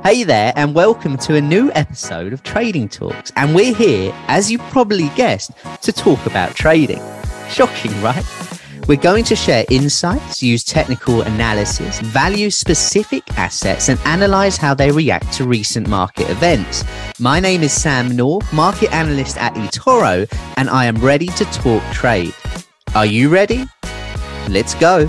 Hey there, and welcome to a new episode of Trading Talks. And we're here, as you've probably guessed, to talk about trading. Shocking, right? We're going to share insights, use technical analysis, value specific assets, and analyze how they react to recent market events. My name is Sam North, market analyst at eToro, and I am ready to talk trade. Are you ready? Let's go.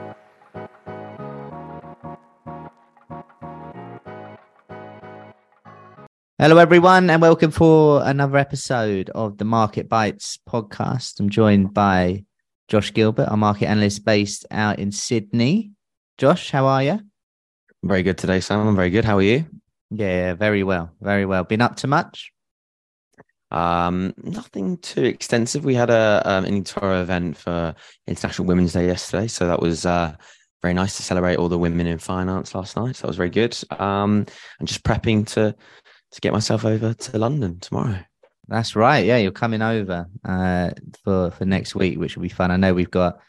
Hello, everyone, and welcome for another episode of the Market Bites podcast. I'm joined by Josh Gilbert, our market analyst based out in Sydney. Josh, how are you? Very good today, Sam. I'm very good. How are you? Yeah, very well. Very well. Been up to much? Um, nothing too extensive. We had a um, an eToro event for International Women's Day yesterday, so that was uh, very nice to celebrate all the women in finance last night. So that was very good. Um, and just prepping to to get myself over to London tomorrow. That's right. Yeah, you're coming over uh, for for next week, which will be fun. I know we've got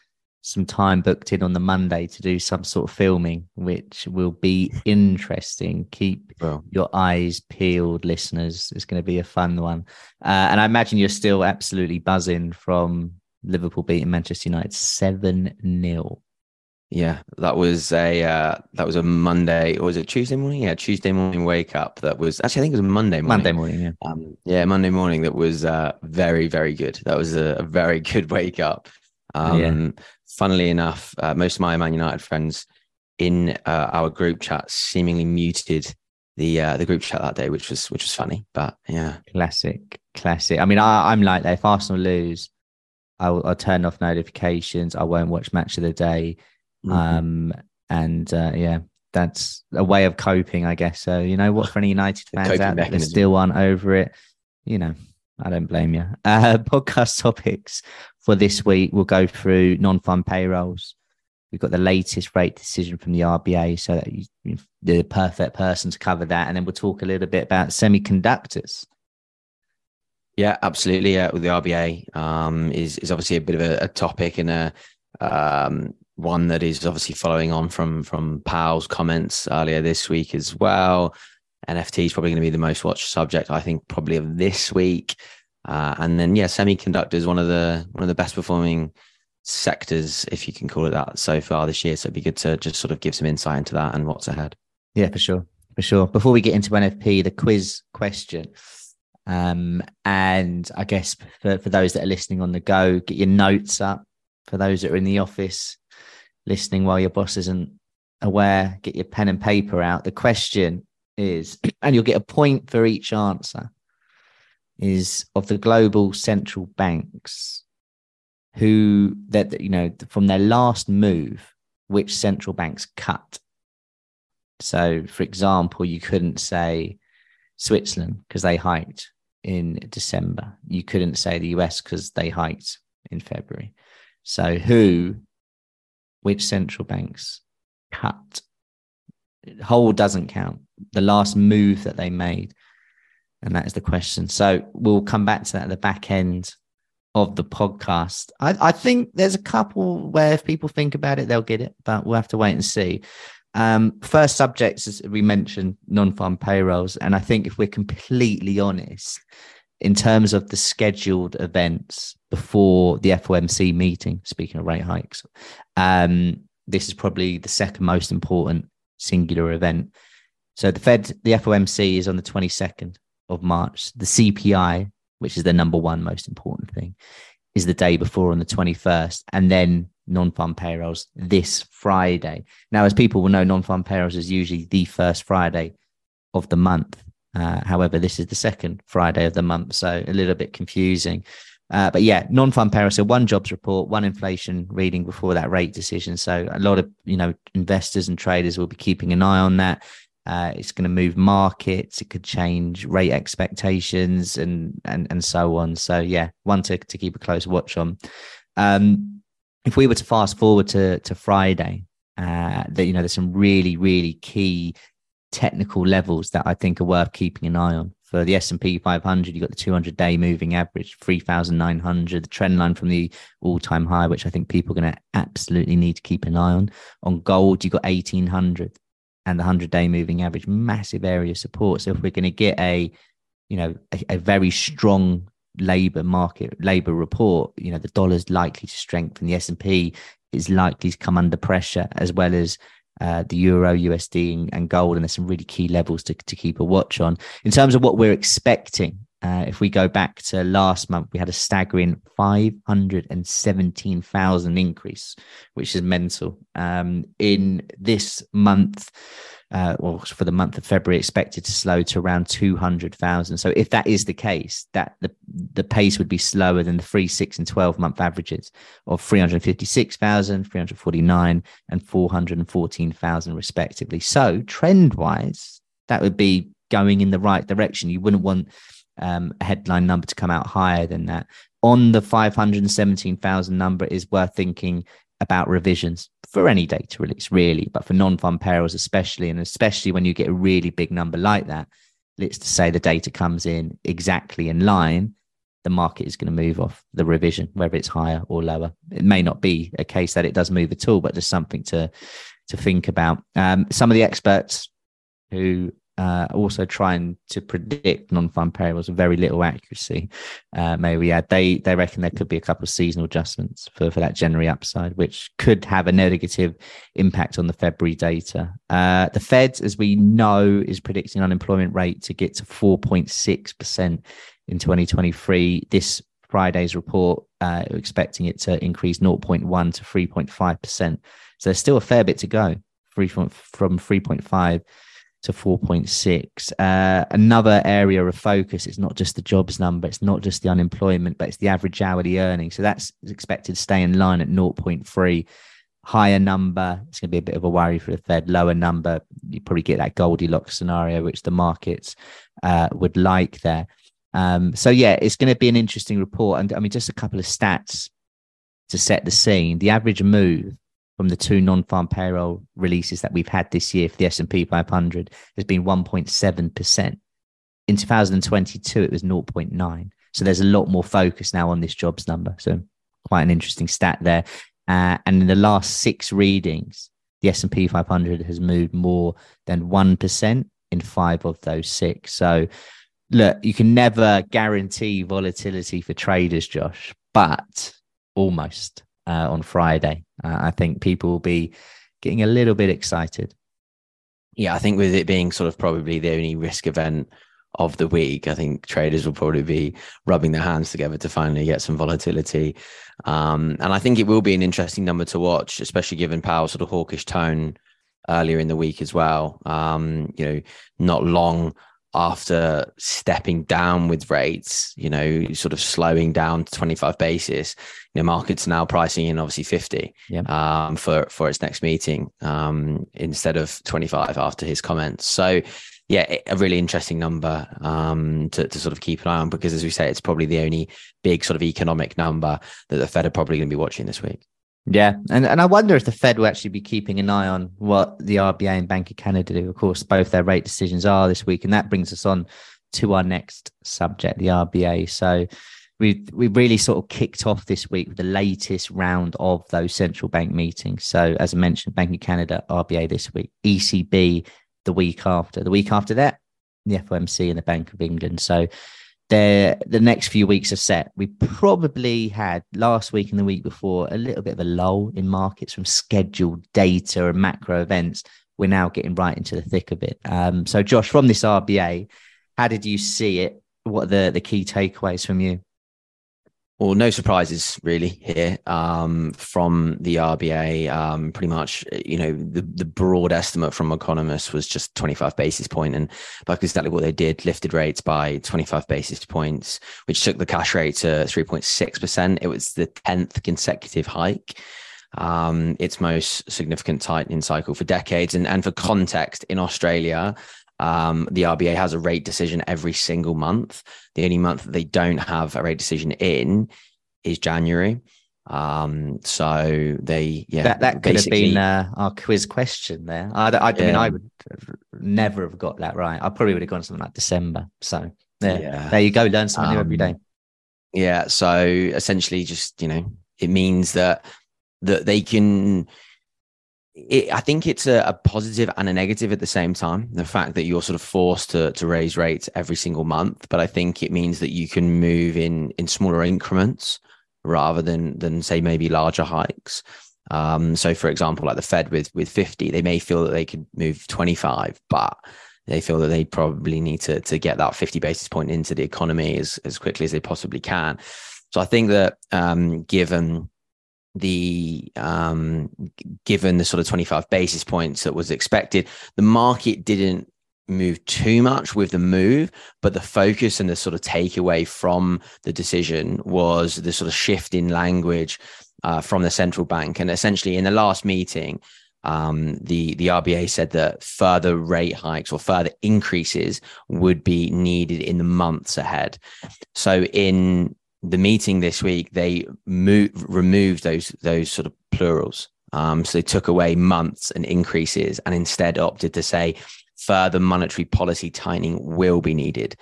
some time booked in on the Monday to do some sort of filming, which will be interesting. Keep well, your eyes peeled, listeners. It's going to be a fun one. Uh, and I imagine you're still absolutely buzzing from Liverpool beating Manchester United 7 0. Yeah, that was a uh, that was a Monday or was it Tuesday morning? Yeah, Tuesday morning wake up. That was actually I think it was a Monday morning. Monday morning, yeah. Um, yeah, Monday morning. That was uh, very very good. That was a, a very good wake up. Um, yeah. Funnily enough, uh, most of my Man United friends in uh, our group chat seemingly muted the uh, the group chat that day, which was which was funny. But yeah, classic, classic. I mean, I, I'm like that. If Arsenal lose, I'll, I'll turn off notifications. I won't watch match of the day Mm-hmm. Um, and uh, yeah, that's a way of coping, I guess. So you know what, for any United fans out there, still one over it. You know, I don't blame you. Uh, podcast topics for this week. We'll go through non-farm payrolls. We've got the latest rate decision from the RBA, so that you, you're the perfect person to cover that. And then we'll talk a little bit about semiconductors. Yeah, absolutely. Yeah, with the RBA um, is is obviously a bit of a, a topic and a um, one that is obviously following on from from Powell's comments earlier this week as well. NFP is probably going to be the most watched subject, I think, probably of this week. Uh, and then, yeah, semiconductors one of the one of the best performing sectors, if you can call it that, so far this year. So it'd be good to just sort of give some insight into that and what's ahead. Yeah, for sure, for sure. Before we get into NFP, the quiz question. Um, and I guess for, for those that are listening on the go, get your notes up. For those that are in the office, listening while your boss isn't aware, get your pen and paper out. The question is, and you'll get a point for each answer, is of the global central banks who that you know from their last move, which central banks cut. So, for example, you couldn't say Switzerland because they hiked in December. You couldn't say the US because they hiked in February. So, who which central banks cut. Whole doesn't count. The last move that they made. And that is the question. So we'll come back to that at the back end of the podcast. I, I think there's a couple where if people think about it, they'll get it, but we'll have to wait and see. Um, first subjects, as we mentioned, non-farm payrolls. And I think if we're completely honest, in terms of the scheduled events before the FOMC meeting, speaking of rate hikes, um, this is probably the second most important singular event. So the Fed, the FOMC is on the 22nd of March. The CPI, which is the number one most important thing, is the day before on the 21st. And then non-farm payrolls this Friday. Now, as people will know, non-farm payrolls is usually the first Friday of the month. Uh, however, this is the second Friday of the month, so a little bit confusing. Uh, but yeah, non-farm payroll. So one jobs report, one inflation reading before that rate decision. So a lot of you know investors and traders will be keeping an eye on that. Uh, it's going to move markets. It could change rate expectations and and and so on. So yeah, one to to keep a close watch on. Um, if we were to fast forward to to Friday, uh, that you know, there's some really really key technical levels that I think are worth keeping an eye on. For the S and P 500, you've got the 200 day moving average, 3,900, the trend line from the all time high, which I think people are going to absolutely need to keep an eye on. On gold, you've got 1,800 and the 100 day moving average, massive area of support. So if we're going to get a, you know, a, a very strong labor market, labor report, you know, the dollar's likely to strengthen. The S&P is likely to come under pressure as well as uh, the euro, USD, and, gold. And there's some really key levels to, to keep a watch on. In terms of what we're expecting, uh, if we go back to last month, we had a staggering 517,000 increase, which is mental. Um, in this month, uh, well, for the month of February, expected to slow to around 200,000. So if that is the case, that the, the pace would be slower than the three, six, and 12 month averages of 356,000, 349, and 414,000 respectively. So trend wise, that would be going in the right direction. You wouldn't want um, a headline number to come out higher than that. On the 517,000 number is worth thinking about revisions for any data release, really, but for non-farm payrolls especially, and especially when you get a really big number like that, let's to say the data comes in exactly in line, the market is going to move off the revision, whether it's higher or lower. It may not be a case that it does move at all, but just something to to think about. Um, some of the experts who uh, also trying to predict non-farm payrolls with very little accuracy. Uh, may we add? They they reckon there could be a couple of seasonal adjustments for, for that January upside, which could have a negative impact on the February data. Uh, the Fed, as we know, is predicting unemployment rate to get to 4.6 percent in 2023. This Friday's report, uh, expecting it to increase 0.1 to 3.5 percent. So there's still a fair bit to go, free from from 3.5 to 4.6. Uh, another area of focus is not just the jobs number, it's not just the unemployment, but it's the average hourly earning. So that's expected to stay in line at 0.3. Higher number, it's going to be a bit of a worry for the Fed. Lower number, you probably get that Goldilocks scenario, which the markets uh, would like there. Um, so, yeah, it's going to be an interesting report. And I mean, just a couple of stats to set the scene. The average move from the two non-farm payroll releases that we've had this year for the S&P 500 has been 1.7%. In 2022, it was 0.9. So there's a lot more focus now on this jobs number. So quite an interesting stat there. Uh, and in the last six readings, the S&P 500 has moved more than 1% in five of those six. So look, you can never guarantee volatility for traders, Josh, but almost uh, on Friday. Uh, I think people will be getting a little bit excited. Yeah, I think with it being sort of probably the only risk event of the week, I think traders will probably be rubbing their hands together to finally get some volatility. Um, and I think it will be an interesting number to watch, especially given Powell's sort of hawkish tone earlier in the week as well. Um, you know, not long after stepping down with rates, you know, sort of slowing down to 25 basis, you know, markets now pricing in obviously 50 yeah. um, for, for its next meeting um, instead of 25 after his comments. So, yeah, a really interesting number um, to, to sort of keep an eye on because, as we say, it's probably the only big sort of economic number that the Fed are probably going to be watching this week. Yeah, and and I wonder if the Fed will actually be keeping an eye on what the RBA and Bank of Canada do. Of course, both their rate decisions are this week, and that brings us on to our next subject, the RBA. So we we really sort of kicked off this week with the latest round of those central bank meetings. So as I mentioned, Bank of Canada, RBA this week, ECB the week after. The week after that, the FOMC and the Bank of England. So the the next few weeks are set. We probably had last week and the week before a little bit of a lull in markets from scheduled data and macro events. We're now getting right into the thick of it. Um, so, Josh, from this RBA, how did you see it? What are the, the key takeaways from you? Well, no surprises really here um, from the RBA. Um, pretty much, you know, the, the broad estimate from economists was just 25 basis points. point, and that's exactly what they did. Lifted rates by 25 basis points, which took the cash rate to 3.6 percent. It was the 10th consecutive hike. um, its most significant tightening cycle for decades. And, and for context, in Australia, um, the RBA has a rate decision every single month. The only month that they don't have a rate decision in is January. Um, so they, yeah, that, that could have been uh, our quiz question there. I, I, I yeah. mean, I would never have got that right. I probably would have gone something like December. So there, yeah. there you go. Learn something um, new every day. Um, yeah. So essentially, just you know, it means that that they can. It, I think it's a, a positive and a negative at the same time. The fact that you're sort of forced to to raise rates every single month, but I think it means that you can move in in smaller increments rather than than say maybe larger hikes. Um, so, for example, like the Fed with with 50, they may feel that they could move 25, but they feel that they probably need to to get that 50 basis point into the economy as as quickly as they possibly can. So, I think that um, given the um, given the sort of 25 basis points that was expected, the market didn't move too much with the move, but the focus and the sort of takeaway from the decision was the sort of shift in language uh, from the central bank. And essentially, in the last meeting, um, the the RBA said that further rate hikes or further increases would be needed in the months ahead. So in the meeting this week, they moved, removed those those sort of plurals. Um, so they took away months and increases, and instead opted to say further monetary policy tightening will be needed.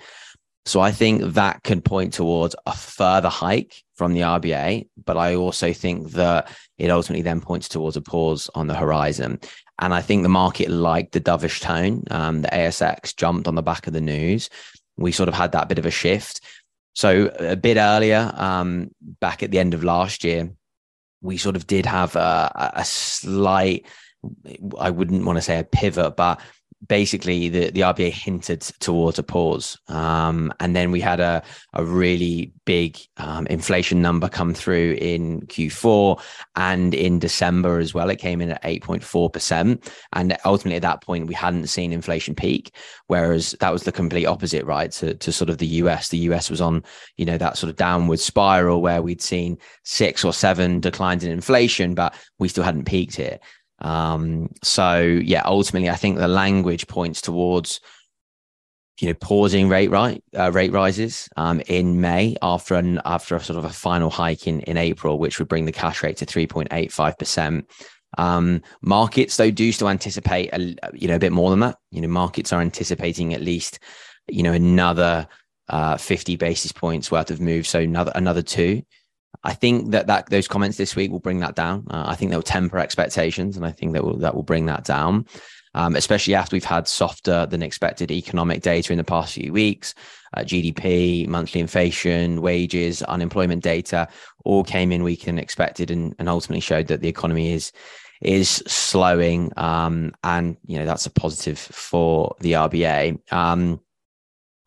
So I think that can point towards a further hike from the RBA, but I also think that it ultimately then points towards a pause on the horizon. And I think the market liked the dovish tone. Um, the ASX jumped on the back of the news. We sort of had that bit of a shift. So a bit earlier, um, back at the end of last year, we sort of did have a, a slight, I wouldn't want to say a pivot, but basically the, the RBA hinted towards a pause. Um, and then we had a, a really big um, inflation number come through in Q4 and in December as well. It came in at 8.4%. And ultimately at that point, we hadn't seen inflation peak, whereas that was the complete opposite, right? To, to sort of the US. The US was on, you know, that sort of downward spiral where we'd seen six or seven declines in inflation, but we still hadn't peaked here. Um, so yeah, ultimately, I think the language points towards you know pausing rate right uh, rate rises um, in May after an after a sort of a final hike in in April, which would bring the cash rate to three point eight five percent. Um, markets though do still anticipate a you know a bit more than that. You know, markets are anticipating at least you know another uh, 50 basis points worth of move, so another another two. I think that, that those comments this week will bring that down. Uh, I think they'll temper expectations, and I think that will that will bring that down. Um, especially after we've had softer than expected economic data in the past few weeks. Uh, GDP, monthly inflation, wages, unemployment data all came in weaker than expected, and, and ultimately showed that the economy is is slowing. Um, and you know that's a positive for the RBA. Um,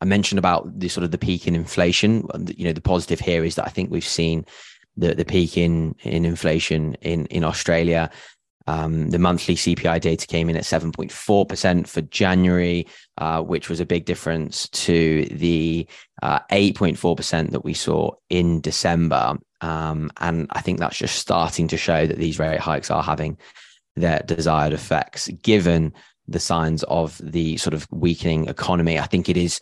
I mentioned about the sort of the peak in inflation. You know, the positive here is that I think we've seen the the peak in in inflation in in Australia. Um, the monthly CPI data came in at 7.4% for January, uh, which was a big difference to the uh, 8.4% that we saw in December. Um, and I think that's just starting to show that these rate hikes are having their desired effects, given the signs of the sort of weakening economy. I think it is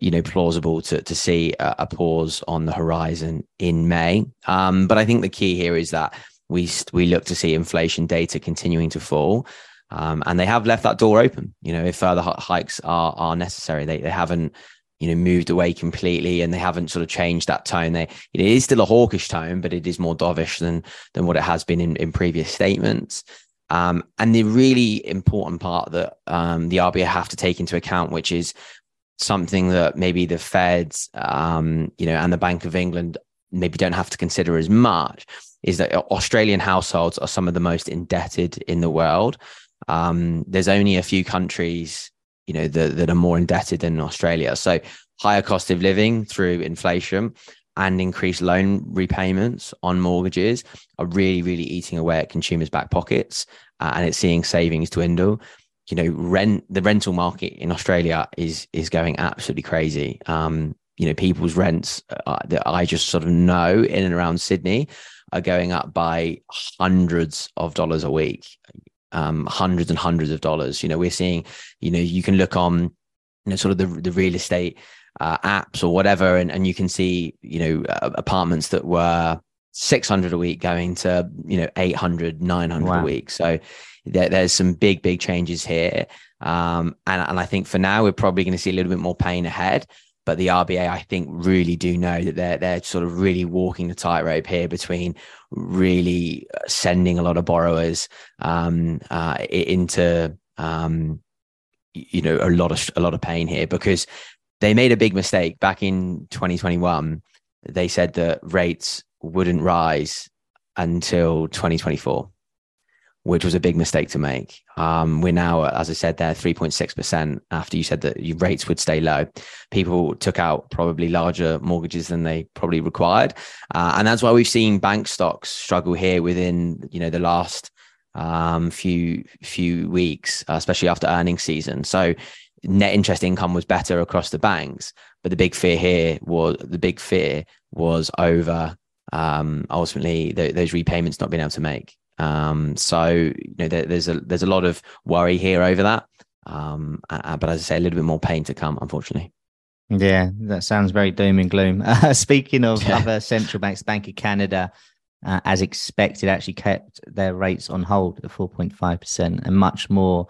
you know plausible to to see a, a pause on the horizon in May. Um, but I think the key here is that we we look to see inflation data continuing to fall. Um, and they have left that door open. You know, if further hikes are are necessary, they they haven't you know moved away completely, and they haven't sort of changed that tone. They it is still a hawkish tone, but it is more dovish than than what it has been in, in previous statements. Um, and the really important part that um, the RBA have to take into account, which is something that maybe the Feds, um, you know, and the Bank of England maybe don't have to consider as much is that Australian households are some of the most indebted in the world. Um, there's only a few countries, you know, that, that are more indebted than Australia. So higher cost of living through inflation and increased loan repayments on mortgages are really, really eating away at consumers' back pockets, uh, and it's seeing savings dwindle you know, rent the rental market in Australia is is going absolutely crazy. Um, you know, people's rents uh, that I just sort of know in and around Sydney are going up by hundreds of dollars a week, um, hundreds and hundreds of dollars. You know, we're seeing, you know, you can look on, you know, sort of the the real estate uh, apps or whatever, and and you can see, you know, uh, apartments that were 600 a week going to you know 800 900 wow. a week so there, there's some big big changes here um, and, and i think for now we're probably going to see a little bit more pain ahead but the RBA, I think, really do know that they're they're sort of really walking the tightrope here between really sending a lot of borrowers um, uh, into um, you know a lot of a lot of pain here because they made a big mistake back in 2021. They said that rates wouldn't rise until 2024 which was a big mistake to make. Um, we're now, as I said, there 3.6% after you said that your rates would stay low. People took out probably larger mortgages than they probably required. Uh, and that's why we've seen bank stocks struggle here within, you know, the last um, few few weeks, uh, especially after earnings season. So net interest income was better across the banks, but the big fear here was the big fear was over um, ultimately those repayments not being able to make. Um, so you know, there, there's a there's a lot of worry here over that. Um, uh, but as I say, a little bit more pain to come, unfortunately. Yeah, that sounds very doom and gloom. Uh, speaking of yeah. other central banks, Bank of Canada, uh, as expected, actually kept their rates on hold at 4.5%, and much more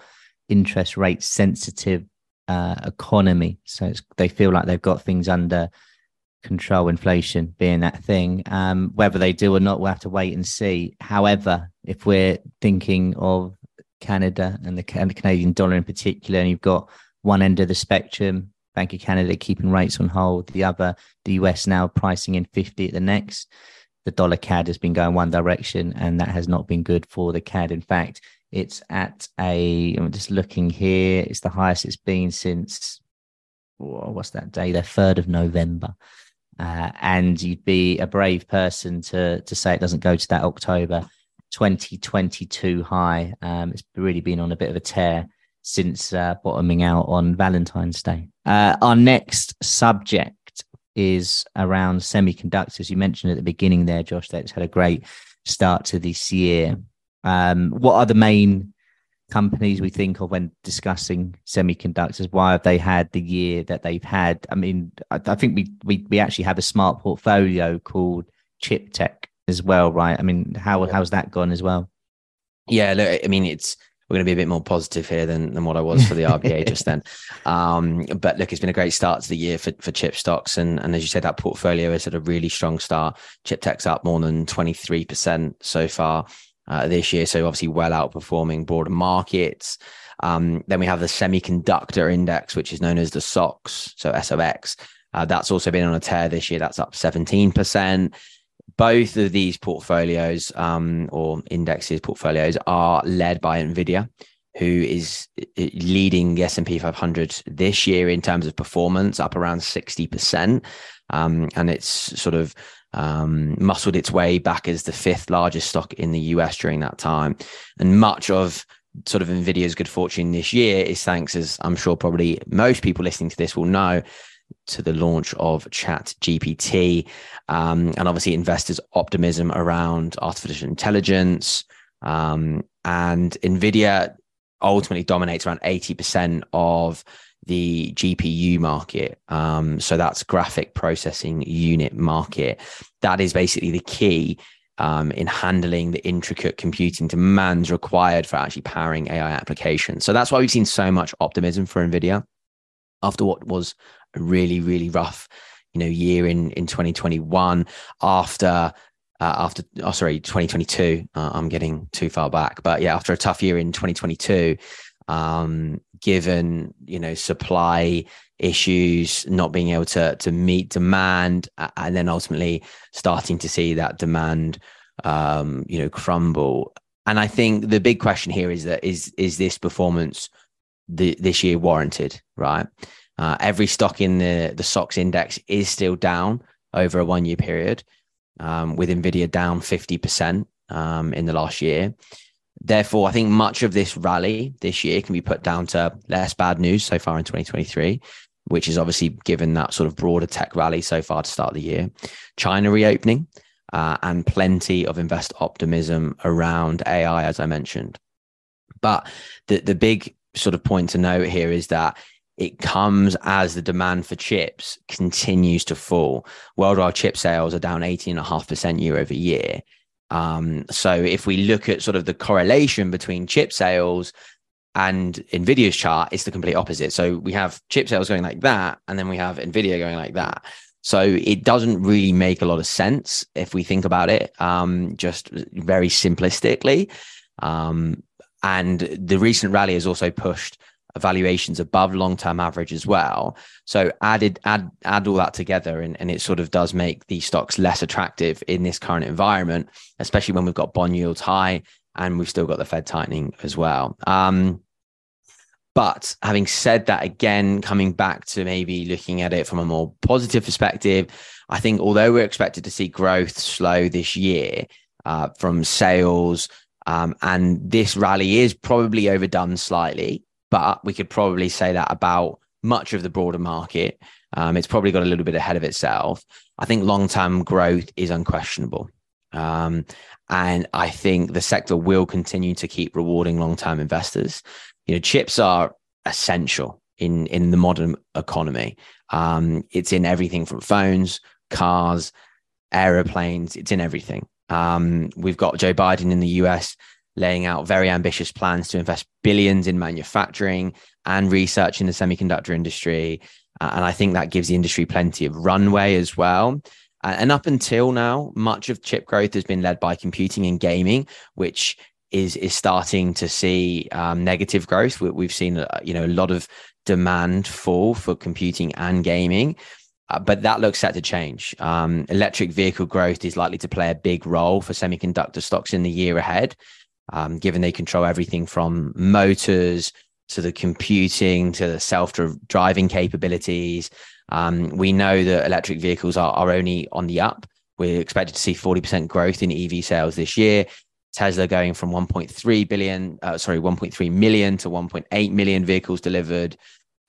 interest rate sensitive uh, economy. So they feel like they've got things under control inflation being that thing. Um, whether they do or not, we'll have to wait and see. However, if we're thinking of Canada and the, and the Canadian dollar in particular, and you've got one end of the spectrum, Bank of Canada keeping rates on hold, the other, the US now pricing in 50 at the next. The dollar CAD has been going one direction, and that has not been good for the CAD. In fact, it's at a, I'm just looking here, it's the highest it's been since, what's that day? The 3rd of November. Uh, and you'd be a brave person to to say it doesn't go to that October 2022 high. Um, it's really been on a bit of a tear since uh, bottoming out on Valentine's Day. Uh, our next subject is around semiconductors. You mentioned at the beginning there, Josh, that it's had a great start to this year. Um, what are the main companies we think of when discussing semiconductors? Why have they had the year that they've had? I mean, I, I think we, we we actually have a smart portfolio called Chip Tech as well, right? I mean, how how's that gone as well? Yeah, look, I mean, it's we're going to be a bit more positive here than, than what I was for the RBA just then. Um, but look, it's been a great start to the year for, for chip stocks. And, and as you said, that portfolio is at a really strong start. Chip tech's up more than 23% so far uh, this year. So obviously well outperforming broader markets. Um, then we have the semiconductor index, which is known as the SOX, so SOX. Uh, that's also been on a tear this year. That's up 17%. Both of these portfolios um, or indexes portfolios are led by NVIDIA, who is leading the S&P 500 this year in terms of performance, up around 60%. Um, and it's sort of um, muscled its way back as the fifth largest stock in the US during that time. And much of sort of Nvidia's good fortune this year is thanks, as I'm sure probably most people listening to this will know, to the launch of Chat GPT, um, and obviously investors' optimism around artificial intelligence. Um, and Nvidia ultimately dominates around 80% of the GPU market. Um, so that's graphic processing unit market. That is basically the key um, in handling the intricate computing demands required for actually powering AI applications. So that's why we've seen so much optimism for NVIDIA after what was a really, really rough, you know, year in in 2021 after uh, after oh sorry 2022 uh, i'm getting too far back but yeah after a tough year in 2022 um, given you know supply issues, not being able to to meet demand, and then ultimately starting to see that demand um, you know crumble. And I think the big question here is that is is this performance the, this year warranted? Right, uh, every stock in the the SOX index is still down over a one year period, um, with Nvidia down fifty percent um, in the last year. Therefore, I think much of this rally this year can be put down to less bad news so far in 2023, which is obviously given that sort of broader tech rally so far to start the year. China reopening, uh, and plenty of investor optimism around AI, as I mentioned. But the, the big sort of point to note here is that it comes as the demand for chips continues to fall. Worldwide chip sales are down 18.5% year over year. Um, so if we look at sort of the correlation between chip sales and Nvidia's chart, it's the complete opposite. So we have chip sales going like that, and then we have Nvidia going like that. So it doesn't really make a lot of sense if we think about it, um, just very simplistically. Um, and the recent rally has also pushed valuations above long-term average as well. So added add add all that together and, and it sort of does make these stocks less attractive in this current environment, especially when we've got bond yields high and we've still got the Fed tightening as well. Um, but having said that, again, coming back to maybe looking at it from a more positive perspective, I think although we're expected to see growth slow this year uh, from sales, um, and this rally is probably overdone slightly, but we could probably say that about much of the broader market. Um, it's probably got a little bit ahead of itself. I think long term growth is unquestionable. Um, and I think the sector will continue to keep rewarding long term investors. You know, chips are essential in, in the modern economy. Um, it's in everything from phones, cars, aeroplanes, it's in everything. Um, we've got Joe Biden in the US laying out very ambitious plans to invest billions in manufacturing and research in the semiconductor industry. Uh, and I think that gives the industry plenty of runway as well. Uh, and up until now, much of chip growth has been led by computing and gaming, which is is starting to see um, negative growth. We, have seen uh, you know a lot of demand fall for computing and gaming. Uh, but that looks set to change. Um, electric vehicle growth is likely to play a big role for semiconductor stocks in the year ahead um, given they control everything from motors to the computing to the self driving capabilities. Um, we know that electric vehicles are, are only on the up. We're expected to see 40% growth in EV sales this year. Tesla going from 1.3 billion, uh, sorry, 1.3 million to 1.8 million vehicles delivered.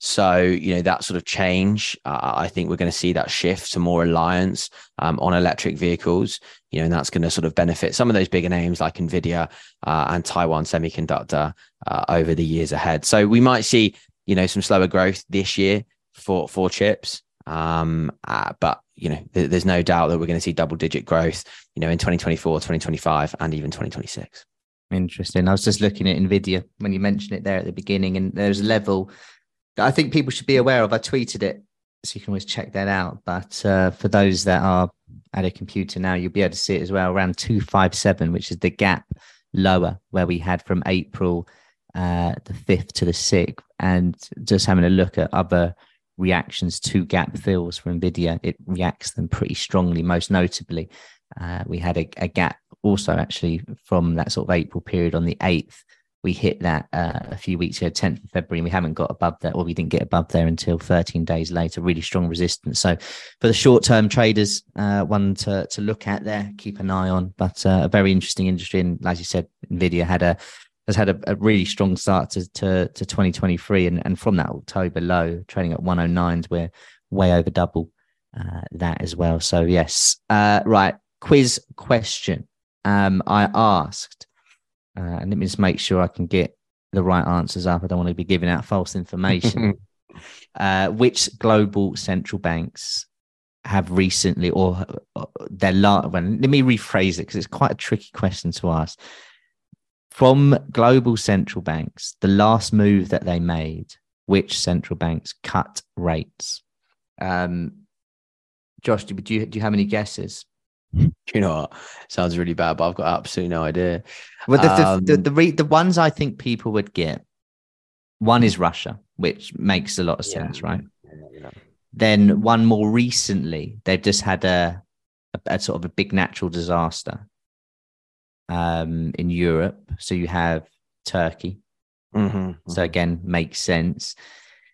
So, you know, that sort of change, uh, I think we're going to see that shift to more reliance um, on electric vehicles, you know, and that's going to sort of benefit some of those bigger names like NVIDIA uh, and Taiwan Semiconductor uh, over the years ahead. So we might see, you know, some slower growth this year for, for chips. Um, uh, but, you know, th- there's no doubt that we're going to see double digit growth, you know, in 2024, 2025, and even 2026. Interesting. I was just looking at NVIDIA when you mentioned it there at the beginning, and there's a level I think people should be aware of. I tweeted it, so you can always check that out. But uh, for those that are at a computer now, you'll be able to see it as well around 257, which is the gap lower where we had from April uh, the 5th to the 6th. And just having a look at other reactions to gap fills for NVIDIA, it reacts them pretty strongly, most notably. Uh, we had a, a, gap also actually from that sort of April period on the 8th we hit that uh, a few weeks ago, 10th of February, and we haven't got above that, or we didn't get above there until 13 days later. Really strong resistance. So, for the short term traders, uh, one to, to look at there, keep an eye on. But uh, a very interesting industry. And as you said, NVIDIA had a has had a, a really strong start to, to, to 2023. And, and from that October low, trading at 109s, we're way over double uh, that as well. So, yes. Uh, right. Quiz question. Um, I asked, uh, and let me just make sure I can get the right answers up. I don't want to be giving out false information. uh, which global central banks have recently, or uh, their last, well, let me rephrase it because it's quite a tricky question to ask. From global central banks, the last move that they made, which central banks cut rates? Um, Josh, do you, do you have any guesses? you know what? Sounds really bad, but I've got absolutely no idea. Well, the um, the, the, the, re- the, ones I think people would get one is Russia, which makes a lot of sense, yeah, right? Yeah, yeah. Then one more recently, they've just had a, a, a sort of a big natural disaster um, in Europe. So you have Turkey. Mm-hmm, mm-hmm. So again, makes sense.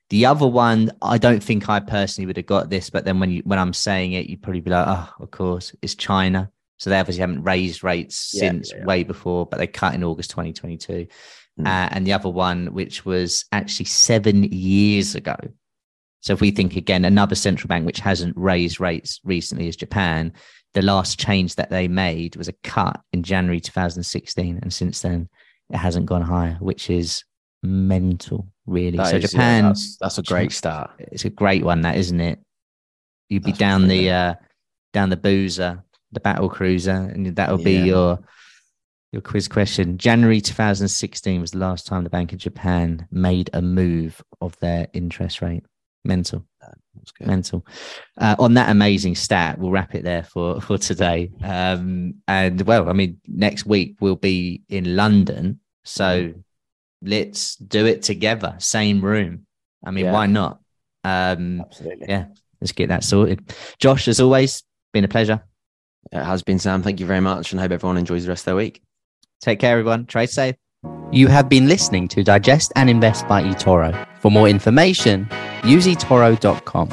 The other one, I don't think I personally would have got this, but then when you when I'm saying it, you'd probably be like, oh, of course, it's China. So they obviously haven't raised rates yeah, since yeah, yeah. way before, but they cut in August 2022. Mm. Uh, and the other one, which was actually seven years ago. So if we think again, another central bank which hasn't raised rates recently is Japan. the last change that they made was a cut in January 2016, and since then it hasn't gone higher, which is mental, really. That so is- yeah, Japan, that's, that's a great start. it's a great one, that isn't it? You'd be That's down the uh, down the boozer, the battle cruiser, and that'll be Yeah. your your quiz question. January 2016 was the last time the Bank of Japan made a move of their interest rate. Mental That's good. mental. Uh, on that amazing stat, we'll wrap it there for for today. Um, and well, I mean, next week we'll be in London, so let's do it together, same room. I mean, Yeah. why not? Um, Absolutely. yeah. let's get that sorted. Josh, as always, been a pleasure. It has been Sam. Thank you very much, and hope everyone enjoys the rest of their week. Take care, everyone. Trade safe. You have been listening to Digest and Invest by eToro. For more information, use eToro.com.